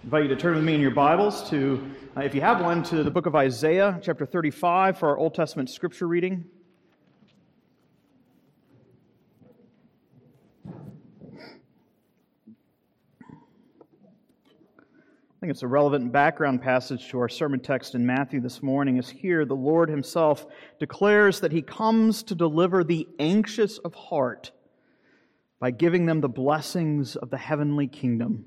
I invite you to turn with me in your Bibles to, uh, if you have one, to the book of Isaiah, chapter 35, for our Old Testament scripture reading. I think it's a relevant background passage to our sermon text in Matthew this morning. Is here the Lord Himself declares that He comes to deliver the anxious of heart by giving them the blessings of the heavenly kingdom.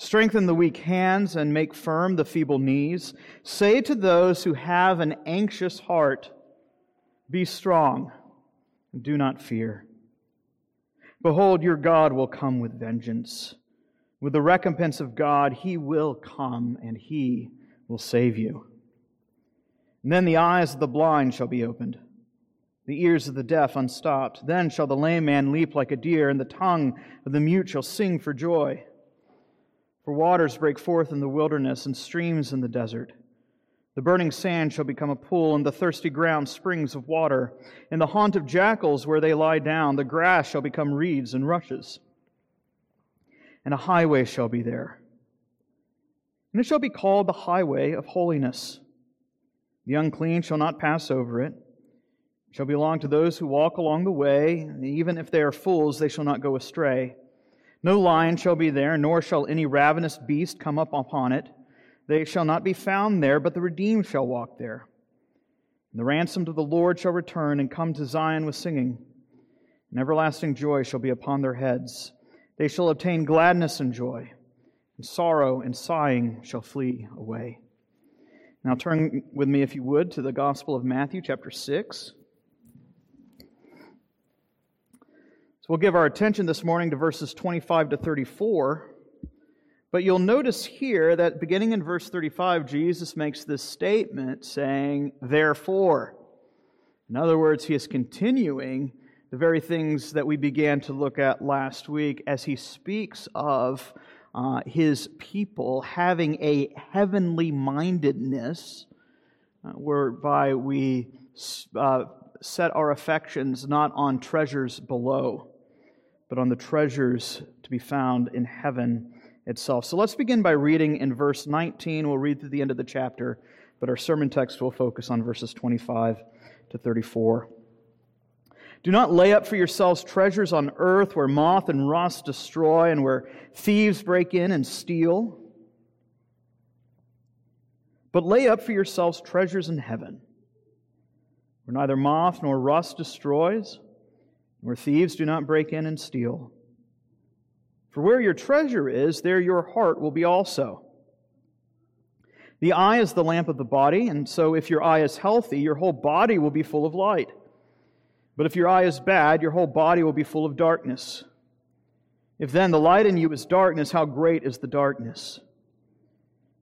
Strengthen the weak hands and make firm the feeble knees. Say to those who have an anxious heart, be strong and do not fear. Behold, your God will come with vengeance. With the recompense of God, he will come and he will save you. And then the eyes of the blind shall be opened, the ears of the deaf unstopped. Then shall the lame man leap like a deer, and the tongue of the mute shall sing for joy. For waters break forth in the wilderness and streams in the desert. The burning sand shall become a pool, and the thirsty ground springs of water. In the haunt of jackals where they lie down, the grass shall become reeds and rushes. And a highway shall be there. And it shall be called the highway of holiness. The unclean shall not pass over it. It shall belong to those who walk along the way, and even if they are fools, they shall not go astray. No lion shall be there, nor shall any ravenous beast come up upon it. They shall not be found there, but the redeemed shall walk there. And the ransomed of the Lord shall return and come to Zion with singing. And everlasting joy shall be upon their heads. They shall obtain gladness and joy, and sorrow and sighing shall flee away. Now turn with me, if you would, to the Gospel of Matthew, chapter 6. We'll give our attention this morning to verses 25 to 34. But you'll notice here that beginning in verse 35, Jesus makes this statement saying, therefore. In other words, he is continuing the very things that we began to look at last week as he speaks of uh, his people having a heavenly mindedness uh, whereby we uh, set our affections not on treasures below, but on the treasures to be found in heaven itself. So let's begin by reading in verse 19. We'll read through the end of the chapter, but our sermon text will focus on verses 25 to 34. Do not lay up for yourselves treasures on earth where moth and rust destroy and where thieves break in and steal. But lay up for yourselves treasures in heaven where neither moth nor rust destroys, where thieves do not break in and steal. For where your treasure is, there your heart will be also. The eye is the lamp of the body, and so if your eye is healthy, your whole body will be full of light. But if your eye is bad, your whole body will be full of darkness. If then the light in you is darkness, how great is the darkness?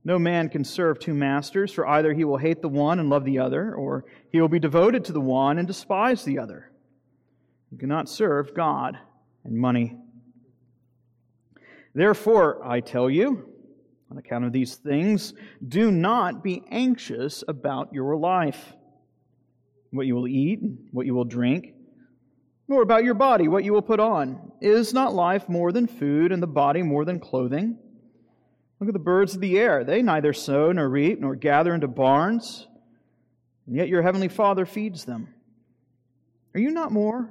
No man can serve two masters, for either he will hate the one and love the other, or he will be devoted to the one and despise the other. You cannot serve God and money. Therefore, I tell you, on account of these things, do not be anxious about your life, what you will eat, what you will drink, nor about your body, what you will put on. Is not life more than food, and the body more than clothing? Look at the birds of the air. They neither sow nor reap nor gather into barns, and yet your heavenly Father feeds them. Are you not more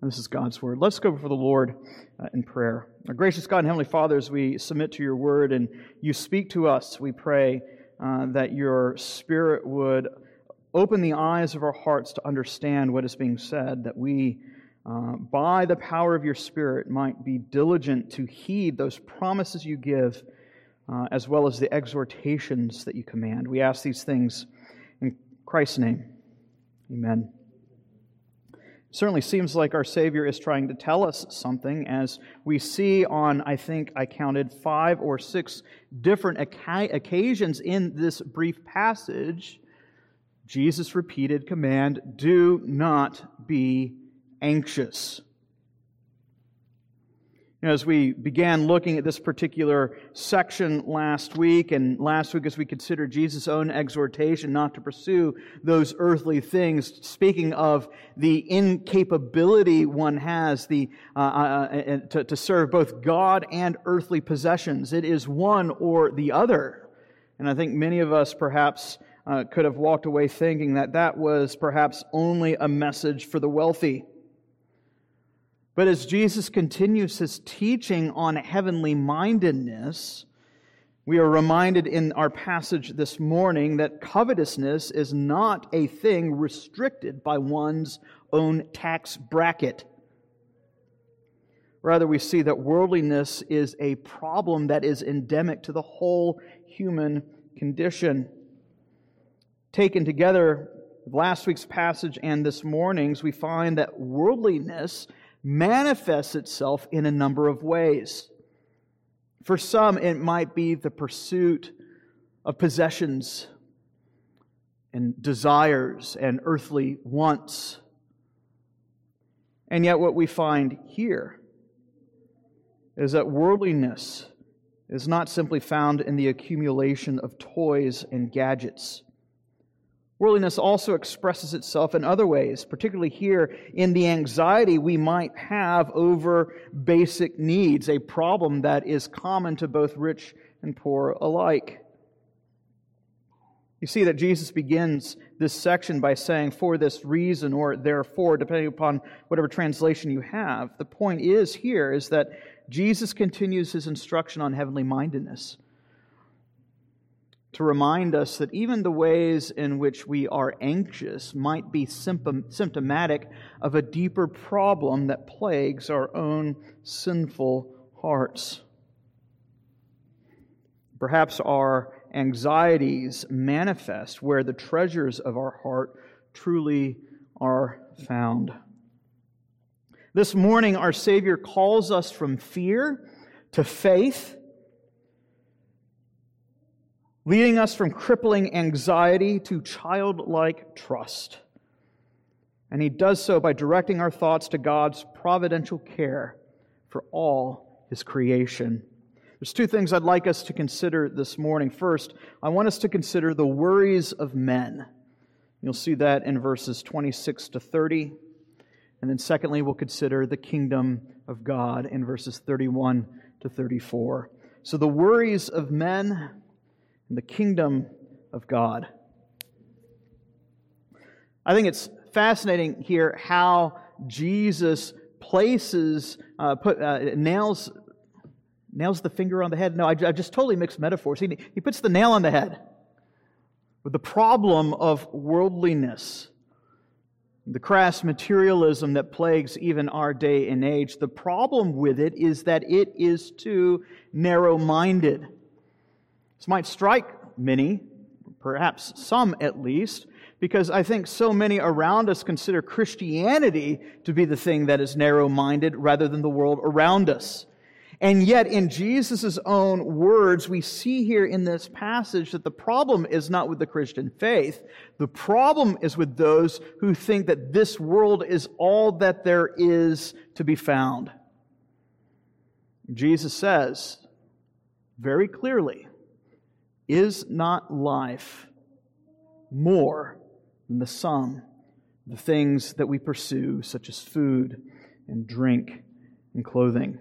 And this is God's word. Let's go before the Lord uh, in prayer. Our gracious God and Heavenly Father, as we submit to your word and you speak to us, we pray uh, that your Spirit would open the eyes of our hearts to understand what is being said, that we, uh, by the power of your Spirit, might be diligent to heed those promises you give, uh, as well as the exhortations that you command. We ask these things in Christ's name. Amen certainly seems like our Savior is trying to tell us something, as we see on, I think I counted five or six different occasions in this brief passage. Jesus' repeated command do not be anxious. You know, as we began looking at this particular section last week, and last week as we considered Jesus' own exhortation not to pursue those earthly things, speaking of the incapability one has the, uh, uh, uh, to, to serve both God and earthly possessions. It is one or the other. And I think many of us perhaps uh, could have walked away thinking that that was perhaps only a message for the wealthy. But as Jesus continues his teaching on heavenly mindedness, we are reminded in our passage this morning that covetousness is not a thing restricted by one's own tax bracket. Rather, we see that worldliness is a problem that is endemic to the whole human condition. Taken together, last week's passage and this morning's, we find that worldliness manifests itself in a number of ways. For some, it might be the pursuit of possessions and desires and earthly wants. And yet, what we find here is that worldliness is not simply found in the accumulation of toys and gadgets. Worldliness also expresses itself in other ways, particularly here in the anxiety we might have over basic needs, a problem that is common to both rich and poor alike. You see that Jesus begins this section by saying, for this reason, or therefore, depending upon whatever translation you have. The point is here is that Jesus continues his instruction on heavenly mindedness to remind us that even the ways in which we are anxious might be symptomatic of a deeper problem that plagues our own sinful hearts. Perhaps our anxieties manifest where the treasures of our heart truly are found. This morning, our Savior calls us from fear to faith leading us from crippling anxiety to childlike trust. And he does so by directing our thoughts to God's providential care for all his creation. There's two things I'd like us to consider this morning. First, I want us to consider the worries of men. You'll see that in verses 26 to 30. And then, secondly, we'll consider the kingdom of God in verses 31 to 34. So, the worries of men and the kingdom of God. I think it's fascinating here how Jesus places, uh, put, uh, nails, nails the finger on the head. No, I, I just totally mixed metaphors. He, he puts the nail on the head with the problem of worldliness, the crass materialism that plagues even our day and age. The problem with it is that it is too narrow minded. This might strike many, perhaps some at least, because I think so many around us consider Christianity to be the thing that is narrow minded rather than the world around us. And yet, in Jesus' own words, we see here in this passage that the problem is not with the Christian faith. The problem is with those who think that this world is all that there is to be found. Jesus says very clearly, Is not life more than the sum of the things that we pursue, such as food and drink and clothing?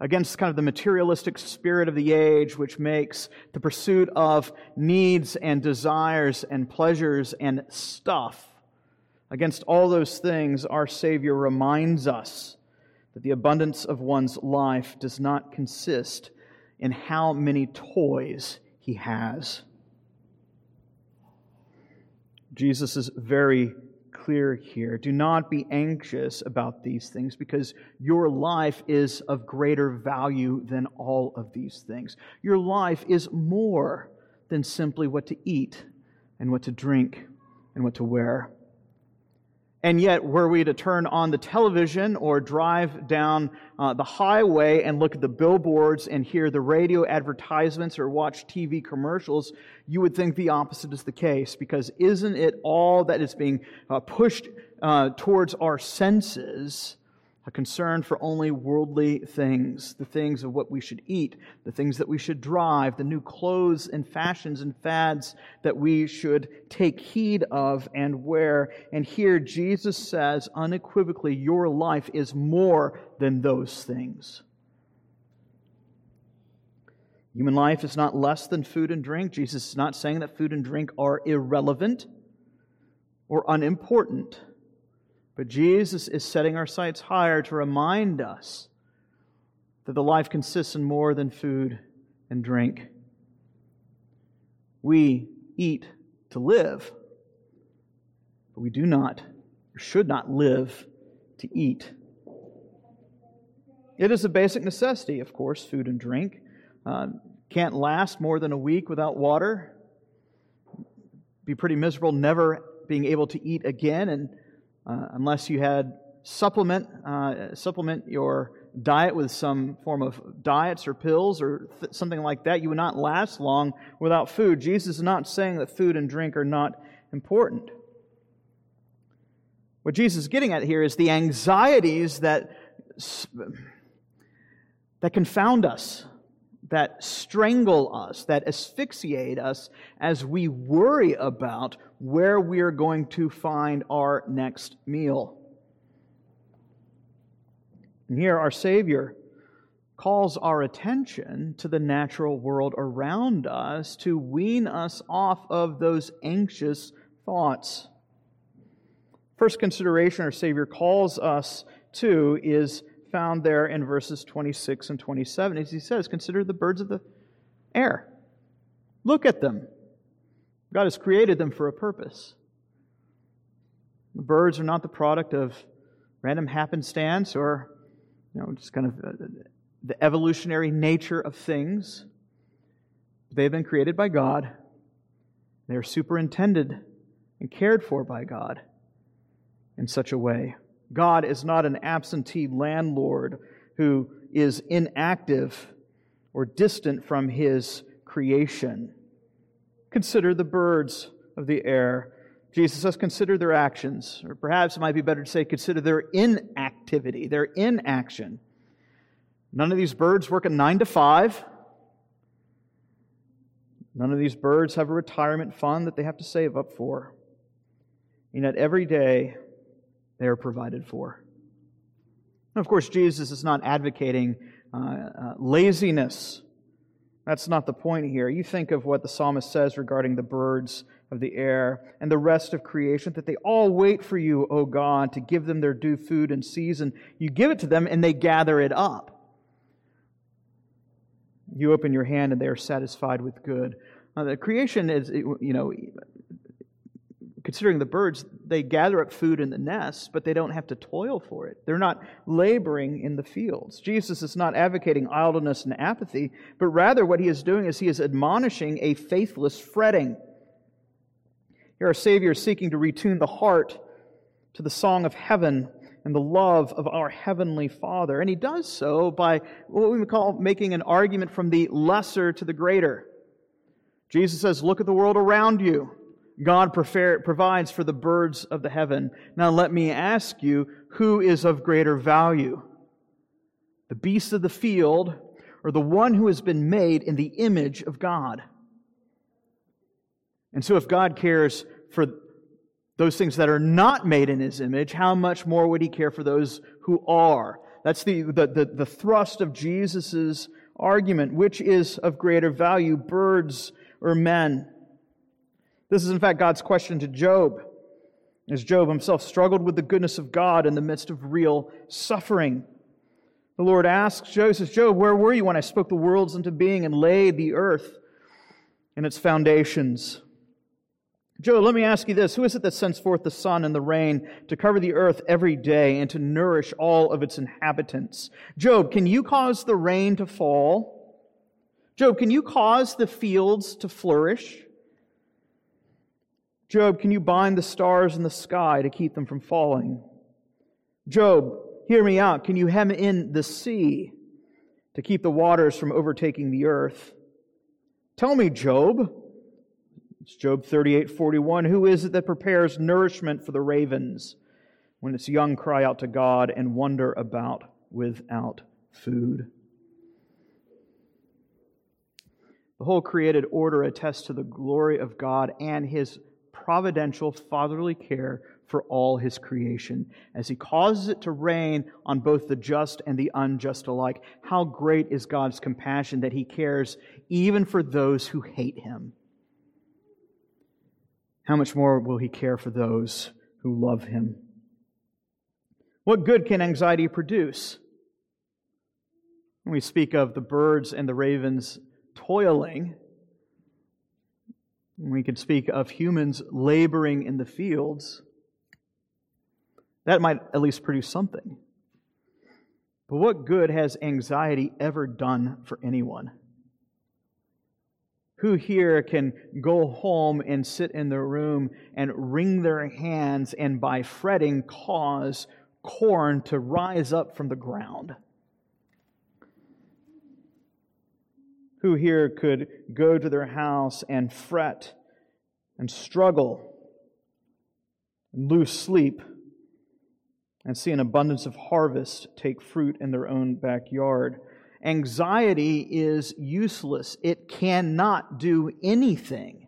against kind of the materialistic spirit of the age, which makes the pursuit of needs and desires and pleasures and stuff. Against all those things, our Savior reminds us that the abundance of one's life does not consist in how many toys he has. Jesus is very clear here. Do not be anxious about these things because your life is of greater value than all of these things. Your life is more than simply what to eat and what to drink and what to wear. And yet, were we to turn on the television or drive down uh, the highway and look at the billboards and hear the radio advertisements or watch TV commercials, you would think the opposite is the case. Because isn't it all that is being uh, pushed uh, towards our senses a concern for only worldly things, the things of what we should eat, the things that we should drive, the new clothes and fashions and fads that we should take heed of and wear. And here Jesus says unequivocally, your life is more than those things. Human life is not less than food and drink. Jesus is not saying that food and drink are irrelevant or unimportant. But Jesus is setting our sights higher to remind us that the life consists in more than food and drink. We eat to live, but we do not or should not live to eat. It is a basic necessity, of course, food and drink. Uh, can't last more than a week without water. Be pretty miserable never being able to eat again and uh, unless you had supplement uh, supplement your diet with some form of diets or pills or th- something like that, you would not last long without food. Jesus is not saying that food and drink are not important. What Jesus is getting at here is the anxieties that that confound us, that strangle us, that asphyxiate us as we worry about where we are going to find our next meal. And here, our Savior calls our attention to the natural world around us to wean us off of those anxious thoughts. First consideration our Savior calls us to is found there in verses 26 and 27. As he says, Consider the birds of the air. Look at them. God has created them for a purpose. The birds are not the product of random happenstance or, you know, just kind of uh, the evolutionary nature of things. They've been created by God. They are superintended and cared for by God in such a way. God is not an absentee landlord who is inactive or distant from his creation. Consider the birds of the air. Jesus says, consider their actions. Or perhaps it might be better to say, consider their inactivity, their inaction. None of these birds work a nine to five. None of these birds have a retirement fund that they have to save up for. And yet every day they are provided for. of course, Jesus is not advocating uh, uh, laziness that's not the point here. You think of what the psalmist says regarding the birds of the air and the rest of creation, that they all wait for you, O God, to give them their due food and season. You give it to them and they gather it up. You open your hand and they are satisfied with good. Uh, the creation is, you know, considering the birds, they gather up food in the nests, but they don't have to toil for it. They're not laboring in the fields. Jesus is not advocating idleness and apathy, but rather what he is doing is he is admonishing a faithless fretting. Here, our Savior is seeking to retune the heart to the song of heaven and the love of our Heavenly Father. And he does so by what we would call making an argument from the lesser to the greater. Jesus says, Look at the world around you. God provides for the birds of the heaven. Now let me ask you, who is of greater value? the beast of the field, or the one who has been made in the image of God. And so, if God cares for those things that are not made in his image, how much more would he care for those who are? That's the, the, the, the thrust of Jesus' argument. Which is of greater value, birds or men? This is, in fact, God's question to Job, as Job himself struggled with the goodness of God in the midst of real suffering. The Lord asks Job, says, Job, where were you when I spoke the worlds into being and laid the earth in its foundations? Job, let me ask you this. Who is it that sends forth the sun and the rain to cover the earth every day and to nourish all of its inhabitants? Job, can you cause the rain to fall? Job, can you cause the fields to flourish? Job, can you bind the stars in the sky to keep them from falling? Job, hear me out. Can you hem in the sea to keep the waters from overtaking the earth? Tell me, Job, it's Job 38 41. Who is it that prepares nourishment for the ravens when its young cry out to God and wander about without food? The whole created order attests to the glory of God and his providential fatherly care for all his creation as he causes it to rain on both the just and the unjust alike. How great is God's compassion that he cares even for those who hate him how much more will he care for those who love him? What good can anxiety produce? When we speak of the birds and the ravens toiling, we could speak of humans laboring in the fields. That might at least produce something. But what good has anxiety ever done for anyone? Who here can go home and sit in their room and wring their hands and by fretting cause corn to rise up from the ground? Who here could go to their house and fret and struggle and lose sleep and see an abundance of harvest take fruit in their own backyard? Anxiety is useless, it cannot do anything.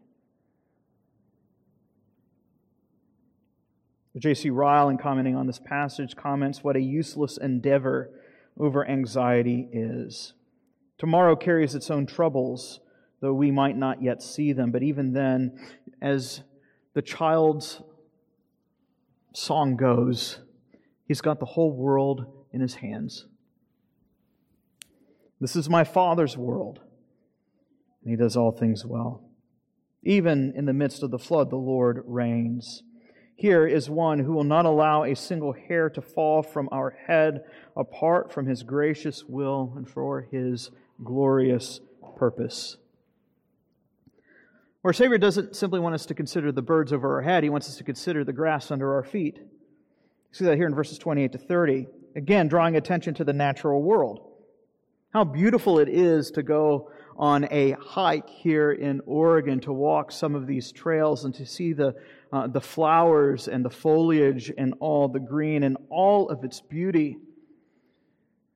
J.C. Ryle, in commenting on this passage, comments what a useless endeavor over anxiety is. Tomorrow carries its own troubles, though we might not yet see them. But even then, as the child's song goes, he's got the whole world in his hands. This is my Father's world, and He does all things well. Even in the midst of the flood, the Lord reigns. Here is one who will not allow a single hair to fall from our head apart from His gracious will and for His glorious purpose. Our Savior doesn't simply want us to consider the birds over our head, He wants us to consider the grass under our feet. You see that here in verses 28 to 30. Again, drawing attention to the natural world. How beautiful it is to go on a hike here in Oregon to walk some of these trails and to see the, uh, the flowers and the foliage and all the green and all of its beauty.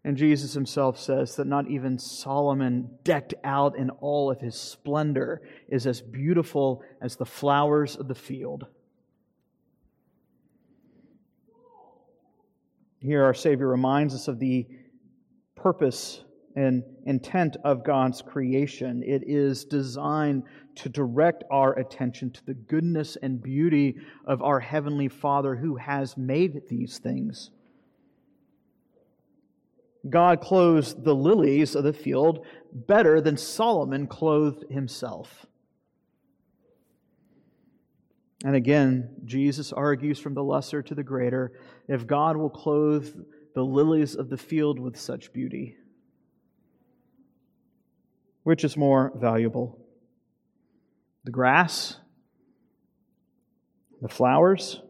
And Jesus himself says that not even Solomon, decked out in all of his splendor, is as beautiful as the flowers of the field. Here, our Savior reminds us of the purpose and intent of God's creation. It is designed to direct our attention to the goodness and beauty of our Heavenly Father who has made these things. God clothes the lilies of the field better than Solomon clothed himself. And again, Jesus argues from the lesser to the greater if God will clothe the lilies of the field with such beauty, which is more valuable? The grass, the flowers,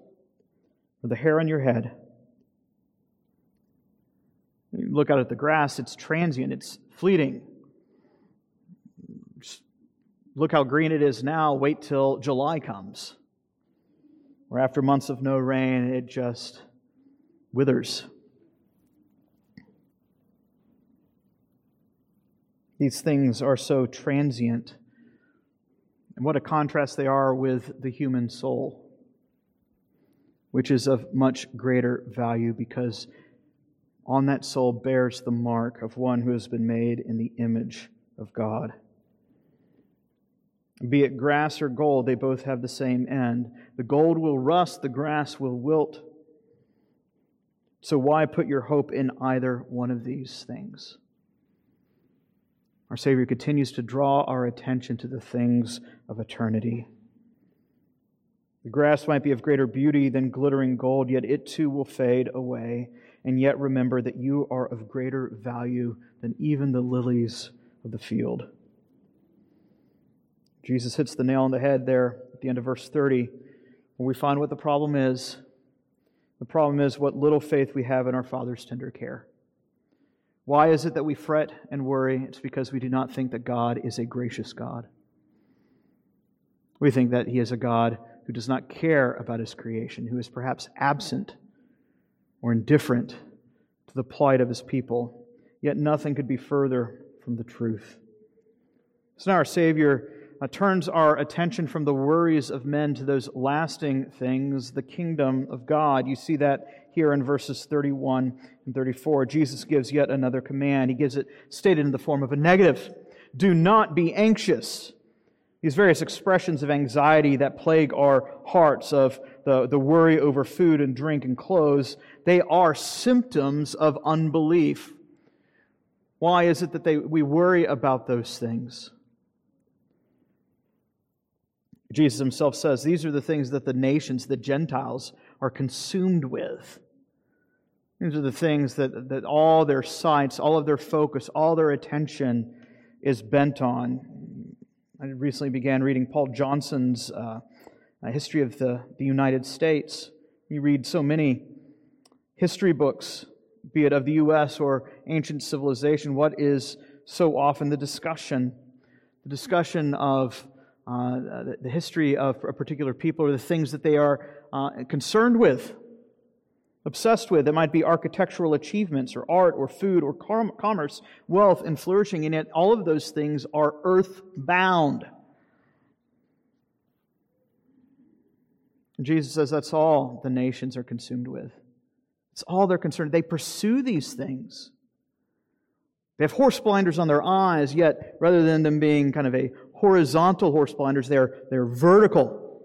or the hair on your head? Look out at the grass, it's transient, it's fleeting. Just look how green it is now. Wait till July comes, or after months of no rain, it just withers. These things are so transient. And what a contrast they are with the human soul, which is of much greater value because on that soul bears the mark of one who has been made in the image of God. Be it grass or gold, they both have the same end. The gold will rust, the grass will wilt. So, why put your hope in either one of these things? Our Savior continues to draw our attention to the things of eternity. The grass might be of greater beauty than glittering gold, yet it too will fade away. And yet remember that you are of greater value than even the lilies of the field. Jesus hits the nail on the head there at the end of verse 30, where we find what the problem is. The problem is what little faith we have in our Father's tender care. Why is it that we fret and worry? It's because we do not think that God is a gracious God. We think that He is a God who does not care about His creation, who is perhaps absent or indifferent to the plight of His people. Yet nothing could be further from the truth. So now our Savior uh, turns our attention from the worries of men to those lasting things, the kingdom of God. You see that here in verses 31 and 34. Jesus gives yet another command. He gives it stated in the form of a negative Do not be anxious. These various expressions of anxiety that plague our hearts, of the, the worry over food and drink and clothes, they are symptoms of unbelief. Why is it that they, we worry about those things? Jesus himself says these are the things that the nations, the Gentiles, are consumed with. These are the things that, that all their sights, all of their focus, all their attention is bent on. I recently began reading Paul Johnson's uh, History of the, the United States. You read so many history books, be it of the U.S. or ancient civilization. What is so often the discussion? The discussion of uh, the, history of a particular people or the things that they are uh, concerned with, obsessed with. It might be architectural achievements or art or food or com- commerce, wealth and flourishing, and yet all of those things are earthbound. Jesus says that's all the nations are consumed with. It's all they're concerned. They pursue these things. They have horse blinders on their eyes, yet rather than them being kind of a horizontal horse blinders, they're, they're vertical.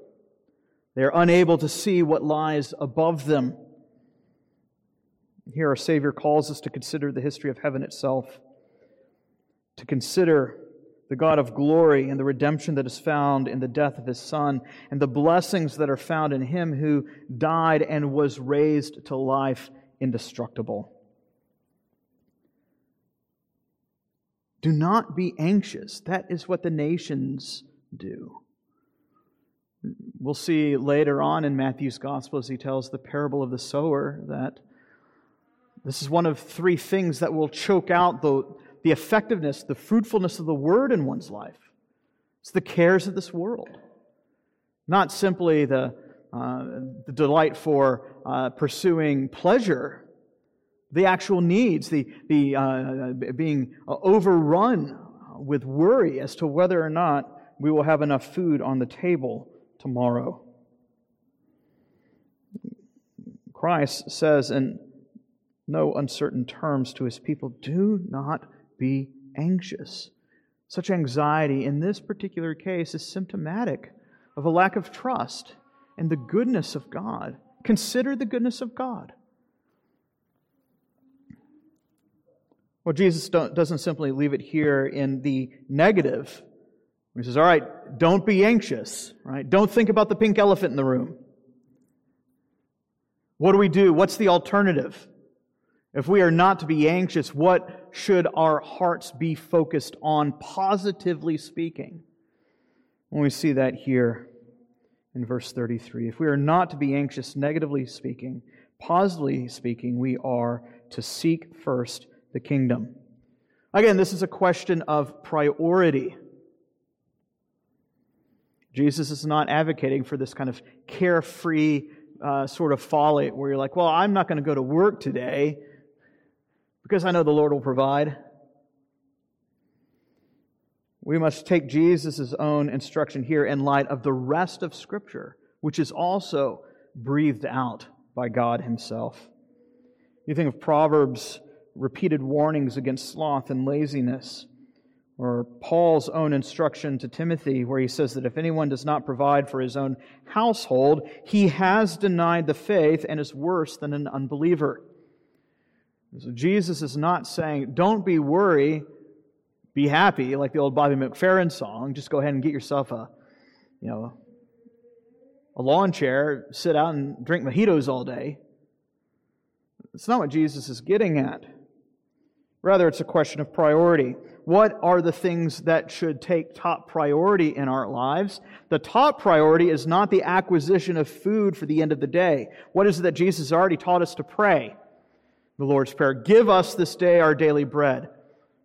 They're unable to see what lies above them. Here, our Savior calls us to consider the history of heaven itself, to consider the God of glory and the redemption that is found in the death of His Son, and the blessings that are found in Him who died and was raised to life indestructible. Do not be anxious. That is what the nations do. We'll see later on in Matthew's gospel as he tells the parable of the sower that this is one of three things that will choke out the, the effectiveness, the fruitfulness of the word in one's life. It's the cares of this world, not simply the, uh, the delight for uh, pursuing pleasure the actual needs, the, the uh, being overrun with worry as to whether or not we will have enough food on the table tomorrow. Christ says in no uncertain terms to his people do not be anxious. Such anxiety in this particular case is symptomatic of a lack of trust in the goodness of God. Consider the goodness of God. Well, Jesus doesn't simply leave it here in the negative. He says, all right, don't be anxious, right? Don't think about the pink elephant in the room. What do we do? What's the alternative? If we are not to be anxious, what should our hearts be focused on, positively speaking? When we see that here in verse 33. If we are not to be anxious, negatively speaking, positively speaking, we are to seek first the kingdom. Again, this is a question of priority. Jesus is not advocating for this kind of carefree uh, sort of folly where you're like, well, I'm not going to go to work today because I know the Lord will provide. We must take Jesus' own instruction here in light of the rest of Scripture, which is also breathed out by God Himself. You think of Proverbs' repeated warnings against sloth and laziness, or Paul's own instruction to Timothy, where he says that if anyone does not provide for his own household, he has denied the faith and is worse than an unbeliever. So Jesus is not saying, don't be worried, be happy, like the old Bobby McFerrin song. Just go ahead and get yourself a, you know, a lawn chair, sit out and drink mojitos all day. It's not what Jesus is getting at. Rather, it's a question of priority. What are the things that should take top priority in our lives? The top priority is not the acquisition of food for the end of the day. What is it that Jesus already taught us to pray? The Lord's Prayer. Give us this day our daily bread.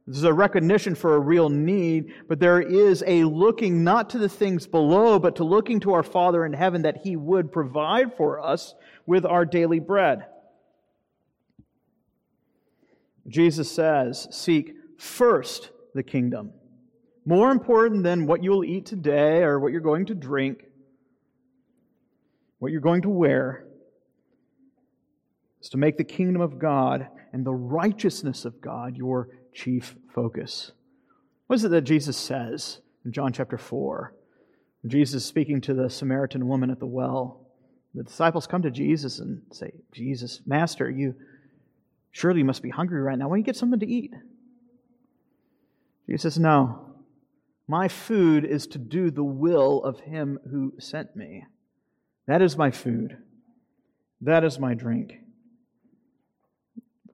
This is a recognition for a real need, but there is a looking not to the things below, but to looking to our Father in heaven that He would provide for us with our daily bread. Jesus says, Seek first the kingdom. More important than what you'll eat today or what you're going to drink, what you're going to wear, is to make the kingdom of God and the righteousness of God your chief focus. What is it that Jesus says in John chapter 4? Jesus speaking to the Samaritan woman at the well. The disciples come to Jesus and say, Jesus, Master, you surely must be hungry right now. Why don't you get something to eat? Jesus says, No. My food is to do the will of him who sent me. That is my food. That is my drink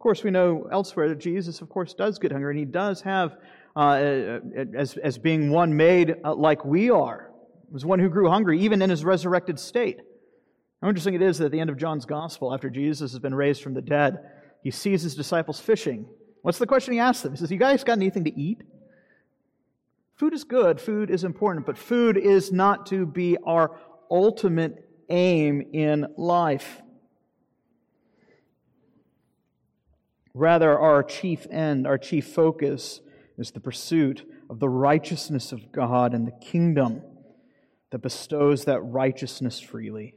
course, we know elsewhere that Jesus, of course, does get hungry, and he does have, uh, as, as being one made uh, like we are, was one who grew hungry even in his resurrected state. How interesting it is that at the end of John's gospel, after Jesus has been raised from the dead, he sees his disciples fishing. What's the question he asks them? He says, You guys got anything to eat? Food is good, food is important, but food is not to be our ultimate aim in life. Rather, our chief end, our chief focus is the pursuit of the righteousness of God and the kingdom that bestows that righteousness freely.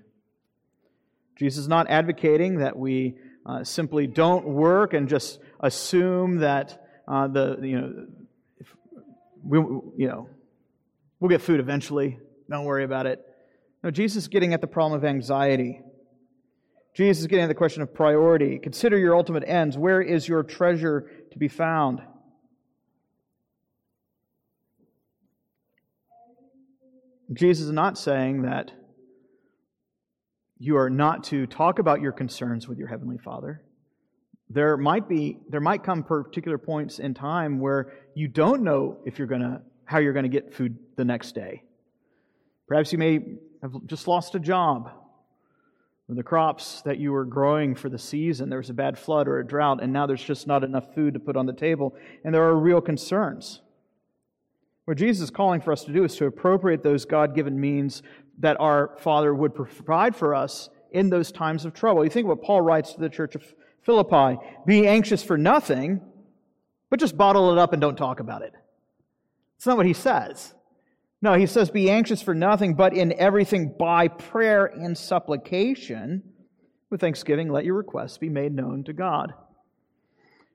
Jesus is not advocating that we uh, simply don't work and just assume that uh, the you know if we you know we'll get food eventually. Don't worry about it. No, Jesus is getting at the problem of anxiety. Jesus is getting at the question of priority. Consider your ultimate ends. Where is your treasure to be found? Jesus is not saying that you are not to talk about your concerns with your heavenly Father. There might be there might come particular points in time where you don't know if you're going to how you're going to get food the next day. Perhaps you may have just lost a job or the crops that you were growing for the season, there was a bad flood or a drought, and now there's just not enough food to put on the table, and there are real concerns. What Jesus is calling for us to do is to appropriate those God given means that our Father would provide for us in those times of trouble. You think what Paul writes to the church of Philippi be anxious for nothing, but just bottle it up and don't talk about it. It's not what he says. No, he says, Be anxious for nothing, but in everything by prayer and supplication, with thanksgiving, let your requests be made known to God.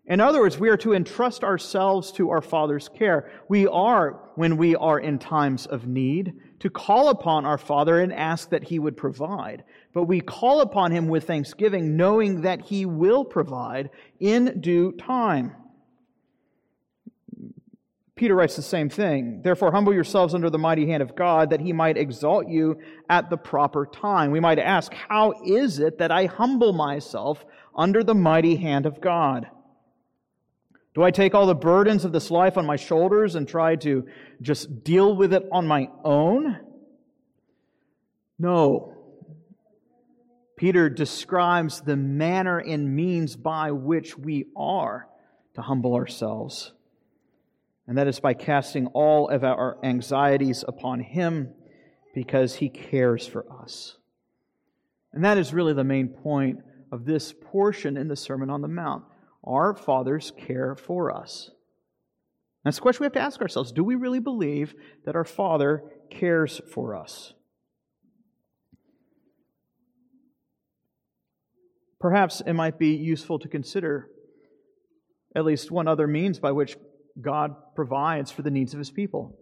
In other words, we are to entrust ourselves to our Father's care. We are, when we are in times of need, to call upon our Father and ask that He would provide. But we call upon Him with thanksgiving, knowing that He will provide in due time. Peter writes the same thing. Therefore, humble yourselves under the mighty hand of God, that he might exalt you at the proper time. We might ask, How is it that I humble myself under the mighty hand of God? Do I take all the burdens of this life on my shoulders and try to just deal with it on my own? No. Peter describes the manner and means by which we are to humble ourselves and that is by casting all of our anxieties upon Him because He cares for us. And that is really the main point of this portion in the Sermon on the Mount. Our fathers care for us. That's the question we have to ask ourselves. Do we really believe that our Father cares for us? Perhaps it might be useful to consider at least one other means by which God provides for the needs of his people.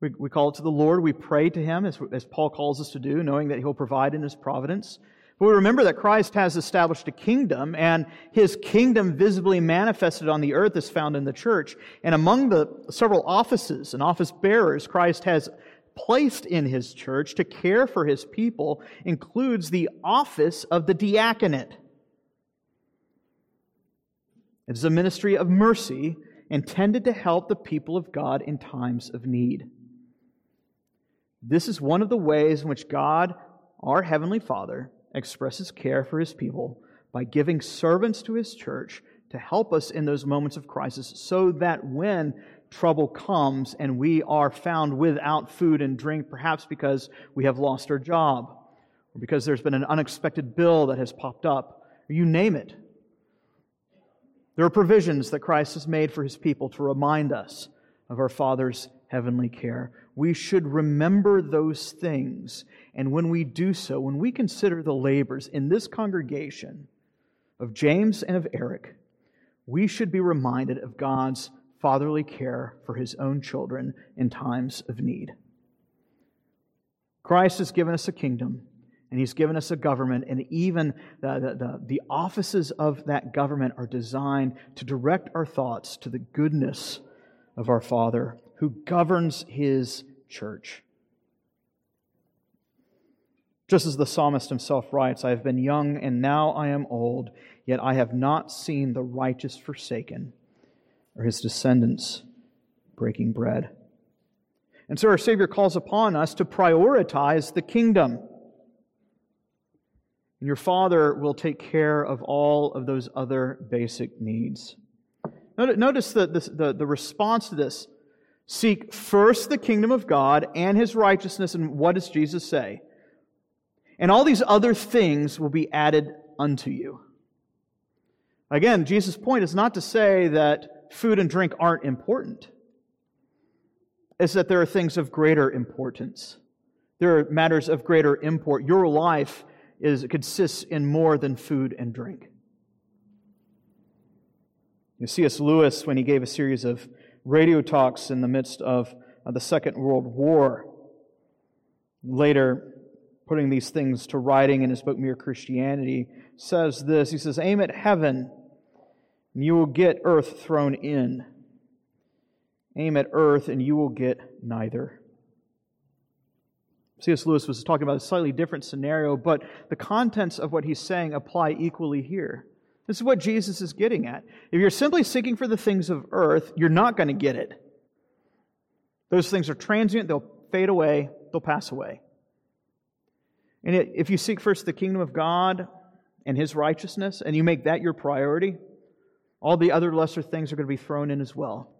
We, we call it to the Lord, we pray to him, as, as Paul calls us to do, knowing that he'll provide in his providence. But we remember that Christ has established a kingdom, and his kingdom visibly manifested on the earth is found in the church. And among the several offices and office bearers Christ has placed in his church to care for his people includes the office of the diaconate. It is a ministry of mercy intended to help the people of God in times of need. This is one of the ways in which God, our Heavenly Father, expresses care for His people by giving servants to His church to help us in those moments of crisis so that when trouble comes and we are found without food and drink, perhaps because we have lost our job, or because there's been an unexpected bill that has popped up, or you name it. There are provisions that Christ has made for his people to remind us of our Father's heavenly care. We should remember those things. And when we do so, when we consider the labors in this congregation of James and of Eric, we should be reminded of God's fatherly care for his own children in times of need. Christ has given us a kingdom, and he's given us a government, and even the, the, the, the, offices of that government are designed to direct our thoughts to the goodness of our Father who governs his church. Just as the psalmist himself writes, I have been young and now I am old, yet I have not seen the righteous forsaken or his descendants breaking bread. And so our Savior calls upon us to prioritize the kingdom. And your Father will take care of all of those other basic needs. Notice the, the, the response to this. Seek first the kingdom of God and his righteousness. And what does Jesus say? And all these other things will be added unto you. Again, Jesus' point is not to say that food and drink aren't important. It's that there are things of greater importance. There are matters of greater import. Your life is, consists in more than food and drink. You see, C.S. Lewis, when he gave a series of radio talks in the midst of, of the Second World War, later putting these things to writing in his book Mere Christianity, says this. He says, Aim at heaven, and you will get earth thrown in. Aim at earth, and you will get neither. C.S. Lewis was talking about a slightly different scenario, but the contents of what he's saying apply equally here. This is what Jesus is getting at. If you're simply seeking for the things of earth, you're not going to get it. Those things are transient, they'll fade away, they'll pass away. And if you seek first the kingdom of God and his righteousness, and you make that your priority, all the other lesser things are going to be thrown in as well.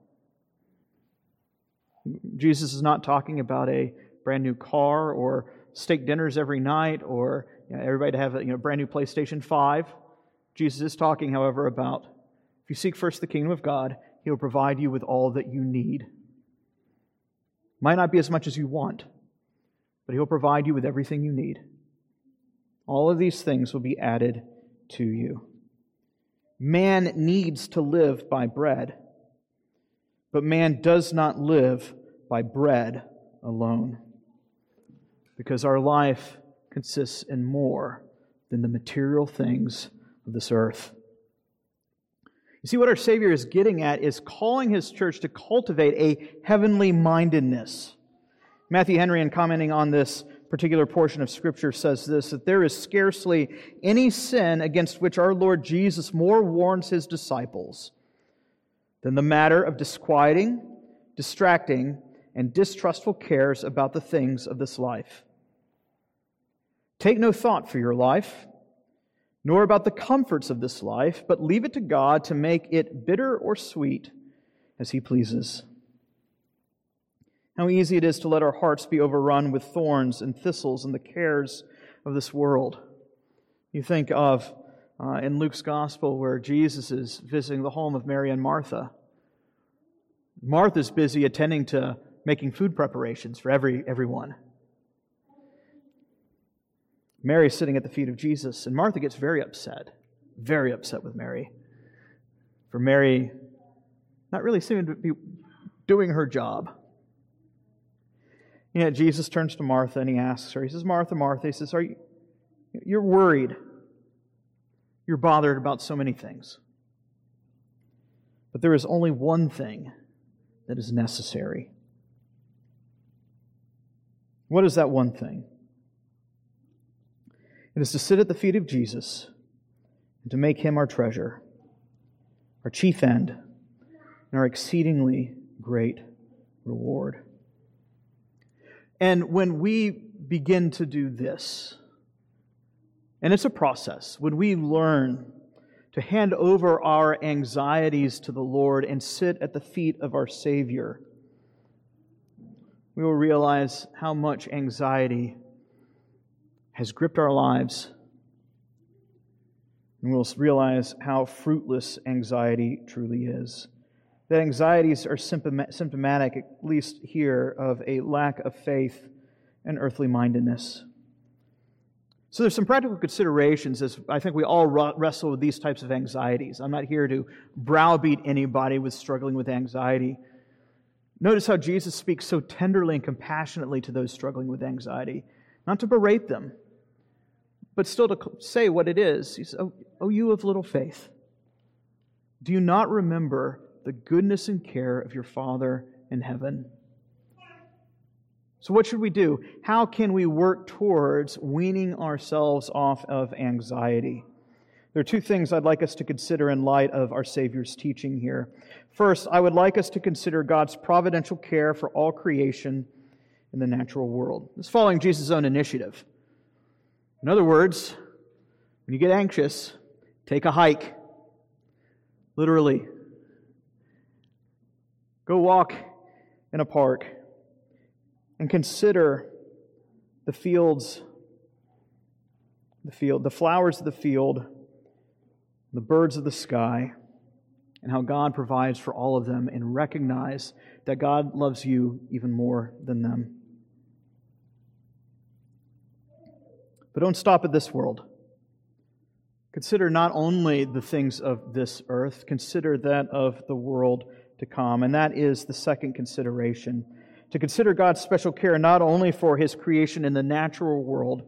Jesus is not talking about a brand new car or steak dinners every night or you know, everybody to have a you know, brand new PlayStation 5. Jesus is talking, however, about if you seek first the kingdom of God, He will provide you with all that you need. Might not be as much as you want, but He'll provide you with everything you need. All of these things will be added to you. Man needs to live by bread, but man does not live by bread alone. Because our life consists in more than the material things of this earth. You see, what our Savior is getting at is calling his church to cultivate a heavenly mindedness. Matthew Henry, in commenting on this particular portion of Scripture, says this that there is scarcely any sin against which our Lord Jesus more warns his disciples than the matter of disquieting, distracting, and distrustful cares about the things of this life. Take no thought for your life nor about the comforts of this life, but leave it to God to make it bitter or sweet as He pleases. How easy it is to let our hearts be overrun with thorns and thistles and the cares of this world. You think of uh, in Luke's gospel where Jesus is visiting the home of Mary and Martha. Martha's busy attending to making food preparations for every, everyone. Mary's sitting at the feet of Jesus, and Martha gets very upset, very upset with Mary. For Mary not really seeming to be doing her job. And yet Jesus turns to Martha and he asks her, he says, Martha, Martha, he says, Are you you're worried? You're bothered about so many things. But there is only one thing that is necessary. What is that one thing? It is to sit at the feet of Jesus and to make him our treasure, our chief end, and our exceedingly great reward. And when we begin to do this, and it's a process, when we learn to hand over our anxieties to the Lord and sit at the feet of our Savior, we will realize how much anxiety has gripped our lives. And we'll realize how fruitless anxiety truly is. That anxieties are symptomatic, at least here, of a lack of faith and earthly mindedness. So there's some practical considerations as I think we all wrestle with these types of anxieties. I'm not here to browbeat anybody with struggling with anxiety. Notice how Jesus speaks so tenderly and compassionately to those struggling with anxiety, not to berate them, but still to say what it is. He says, oh, oh, you of little faith, do you not remember the goodness and care of your Father in heaven? So, what should we do? How can we work towards weaning ourselves off of anxiety? There are two things I'd like us to consider in light of our Savior's teaching here. First, I would like us to consider God's providential care for all creation in the natural world. It's following Jesus' own initiative. In other words, when you get anxious, take a hike. Literally. Go walk in a park and consider the fields, the field, the flowers of the field, the birds of the sky, and how God provides for all of them, and recognize that God loves you even more than them. But don't stop at this world. Consider not only the things of this earth, consider that of the world to come. And that is the second consideration to consider God's special care not only for his creation in the natural world,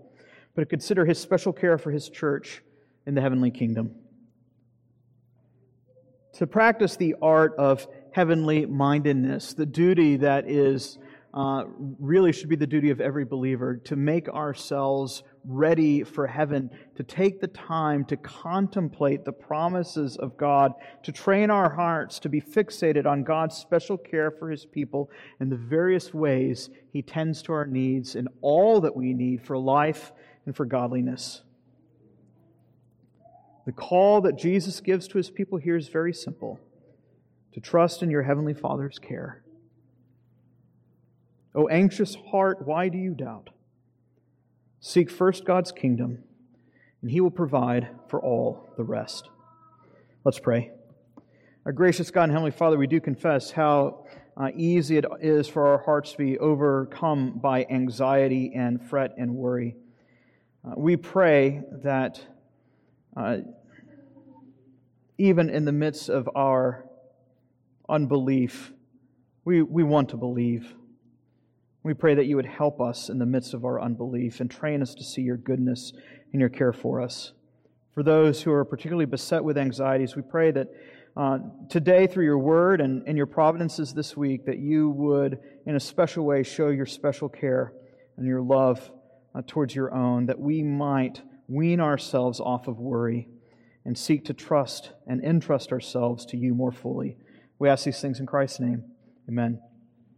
but to consider his special care for his church in the heavenly kingdom. To practice the art of heavenly mindedness, the duty that is uh, really should be the duty of every believer to make ourselves ready for heaven, to take the time to contemplate the promises of God, to train our hearts to be fixated on God's special care for His people and the various ways He tends to our needs and all that we need for life and for godliness. The call that Jesus gives to His people here is very simple to trust in your Heavenly Father's care. O anxious heart, why do you doubt? Seek first God's kingdom, and He will provide for all the rest. Let's pray. Our gracious God and Heavenly Father, we do confess how uh, easy it is for our hearts to be overcome by anxiety and fret and worry. Uh, we pray that uh, even in the midst of our unbelief, we, we want to believe. We pray that you would help us in the midst of our unbelief and train us to see your goodness and your care for us. For those who are particularly beset with anxieties, we pray that uh, today, through your word and, and your providences this week, that you would, in a special way, show your special care and your love uh, towards your own, that we might wean ourselves off of worry and seek to trust and entrust ourselves to you more fully. We ask these things in Christ's name. Amen.